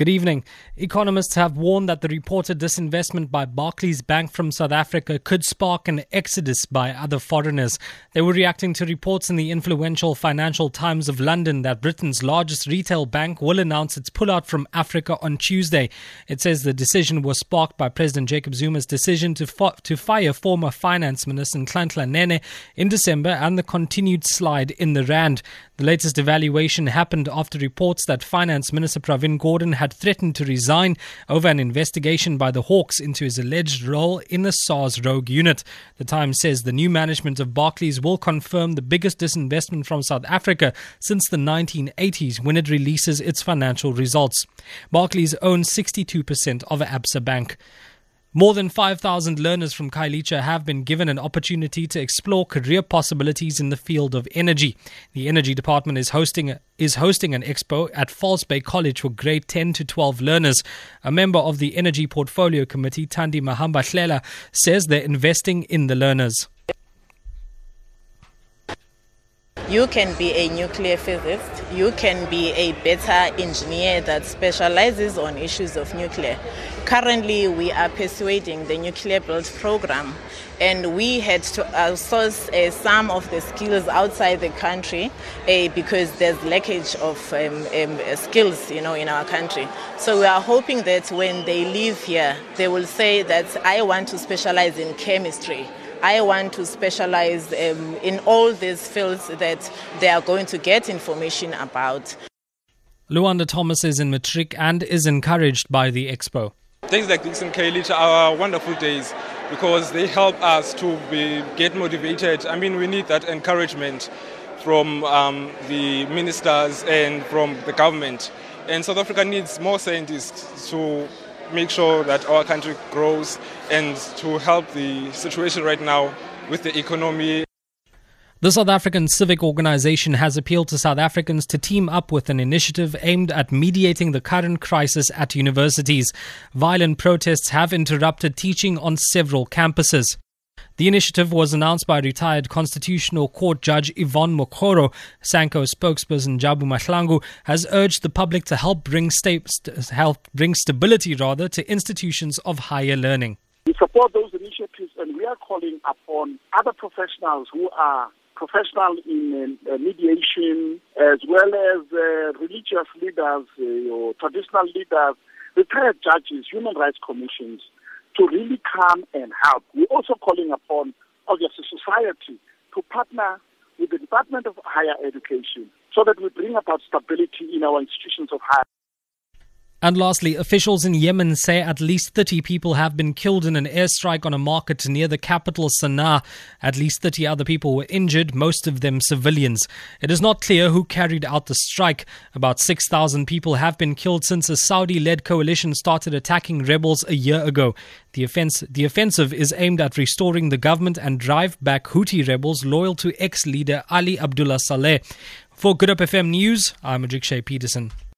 Good evening. Economists have warned that the reported disinvestment by Barclays Bank from South Africa could spark an exodus by other foreigners. They were reacting to reports in the influential Financial Times of London that Britain's largest retail bank will announce its pullout from Africa on Tuesday. It says the decision was sparked by President Jacob Zuma's decision to, fi- to fire former Finance Minister Nhlanhla Nene in December and the continued slide in the rand. The latest evaluation happened after reports that Finance Minister Pravin Gordhan had threatened to resign over an investigation by the Hawks into his alleged role in the SARS rogue unit. The Times says the new management of Barclays will confirm the biggest disinvestment from South Africa since the 1980s when it releases its financial results. Barclays owns 62% of Absa Bank. More than 5,000 learners from Khayelitsha have been given an opportunity to explore career possibilities in the field of energy. The Energy Department is hosting is hosting an expo at False Bay College for grade 10 to 12 learners. A member of the Energy Portfolio Committee, Thandi Mahambehlala, says they're investing in the learners. You can be a nuclear physicist, you can be a better engineer that specializes on issues of nuclear. Currently, we are persuading the nuclear build program, and we had to outsource uh, some of the skills outside the country uh, because there's leakage of um, um, skills, you know, in our country. So we are hoping that when they leave here, they will say that I want to specialize in chemistry. I want to specialize um, in all these fields that they are going to get information about. Luanda Thomas is in Matric and is encouraged by the expo. Things like this in Khayelitsha are wonderful days because they help us to be, get motivated. I mean, we need that encouragement from um, the ministers and from the government. And South Africa needs more scientists to make sure that our country grows and to help the situation right now with the economy. The South African Civic Organization has appealed to South Africans to team up with an initiative aimed at mediating the current crisis at universities. Violent protests have interrupted teaching on several campuses. The initiative was announced by retired Constitutional Court Judge Yvonne Mokgoro. SANCO spokesperson Jabu Mahlangu has urged the public to help bring, sta- help bring stability rather to institutions of higher learning. We support those initiatives and we are calling upon other professionals who are professional in uh, mediation as well as uh, religious leaders uh, traditional leaders, retired judges, human rights commissions to really come and help. We're also calling upon, obviously, society to partner with the Department of Higher Education so that we bring about stability in our institutions of higher and lastly, officials in Yemen say at least 30 people have been killed in an airstrike on a market near the capital Sana'a. At least 30 other people were injured, most of them civilians. It is not clear who carried out the strike. About 6,000 people have been killed since a Saudi led coalition started attacking rebels a year ago. The, offense, the offensive is aimed at restoring the government and drive back Houthi rebels loyal to ex leader Ali Abdullah Saleh. For Good Hope FM News, I'm Ajik Peterson.